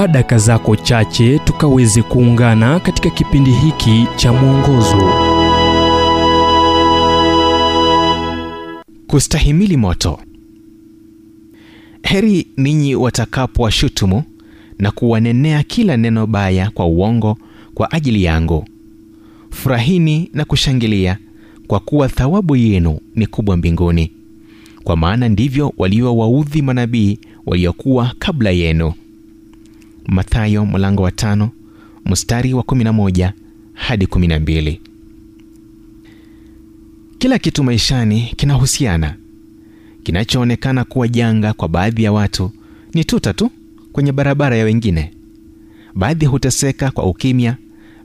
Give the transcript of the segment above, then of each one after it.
chukua daka zako chache tukaweze kuungana katika kipindi hiki cha mwongozo. Kustahimili moto. Heri ninyi watakapowashutumu na kuwanenea kila neno baya kwa uongo kwa ajili yangu. Furahini na kushangilia kwa kuwa thawabu yenu ni kubwa mbinguni. Kwa maana ndivyo waliowaudhi manabii waliokuwa kabla yenu mathayo mlango wa tano mstari wa 11 hadi 12 kila kitu maishani kinahusiana. Kinachoonekana kuwa janga kwa baadhi ya watu ni tuta tu kwenye barabara ya wengine. Baadhi huteseka kwa ukimya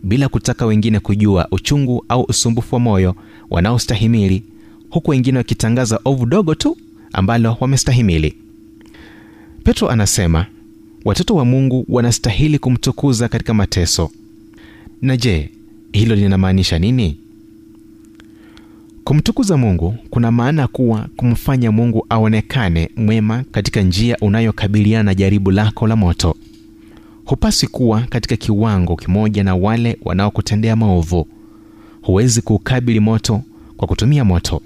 bila kutaka wengine kujua uchungu au usumbufu wa moyo wanaostahimili huku wengine wakitangaza ovu dogo tu ambalo wamestahimili. Petro anasema watoto wa mungu wanastahili kumtukuza katika mateso. Na je hilo linamaanisha nini? Kumtukuza mungu kuna maana kuwa kumfanya mungu aonekane mwema katika njia unayokabiliana na jaribu lako la moto. Hupasi kuwa katika kiwango kimoja na wale wanaokutendea maovu. Huwezi kuukabili moto kwa kutumia moto.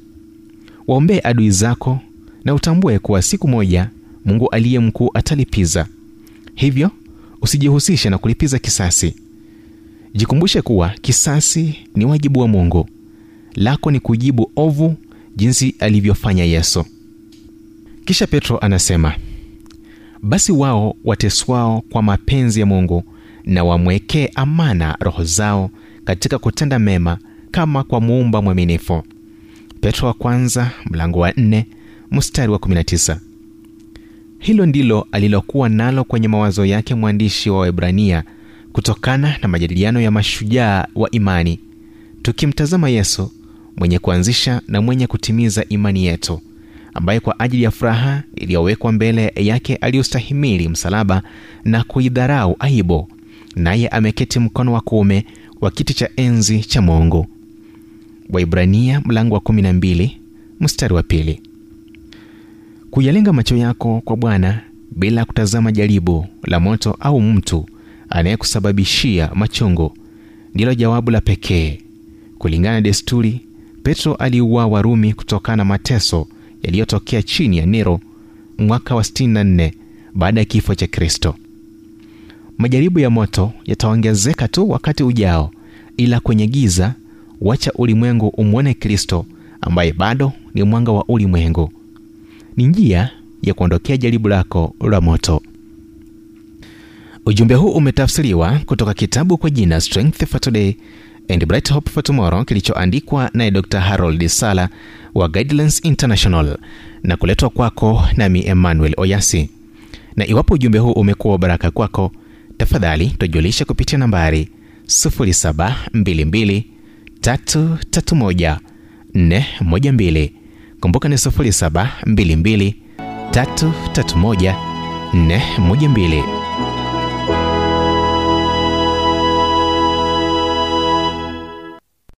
Waombee adui zako na utambue kuwa siku moja mungu aliye mkuu atalipiza hivyo usijihusishe na kulipiza kisasi. Jikumbushe kuwa kisasi ni wajibu wa mungu. Lako ni kujibu ovu jinsi alivyofanya yesu. Kisha petro anasema basi wao wateswao kwa mapenzi ya mungu na wamwekee amana roho zao katika kutenda mema kama kwa muumba mwaminifu. Petro wa kwanza mlango wa 4 mstari wa 19 hilo ndilo alilokuwa nalo kwenye mawazo yake mwandishi wa waibrania kutokana na majadiliano ya mashujaa wa imani. Tukimtazama yesu mwenye kuanzisha na mwenye kutimiza imani yetu ambaye kwa ajili ya furaha iliyowekwa mbele yake aliyostahimili msalaba na kuidharau aibu naye ameketi mkono wa kuume wa kiti cha enzi cha mungu waibrania mlango wa 12 mstari wa pili kuyalenga macho yako kwa bwana bila kutazama jaribu la moto au mtu anayekusababishia machungu ndilo jawabu la pekee. Kulingana na desturi petro aliuawa warumi kutokana na mateso yaliyotokea chini ya nero mwaka wa 64 baada ya kifo cha kristo. Majaribu ya moto yataongezeka tu wakati ujao ila kwenye giza wacha ulimwengu umwone kristo ambaye bado ni mwanga wa ulimwengu ni njia ya kuondokea jaribu lako la moto. Ujumbe huu umetafsiriwa kutoka kitabu kwa jina strength for today and bright hope for tomorrow kilichoandikwa naye dr harold sala wa guidelines international na kuletwa kwako nami emmanuel oyasi. Na iwapo ujumbe huu umekuwa baraka kwako tafadhali tujulisha kupitia nambari 722 331 412 kumbuka ni 722 331 412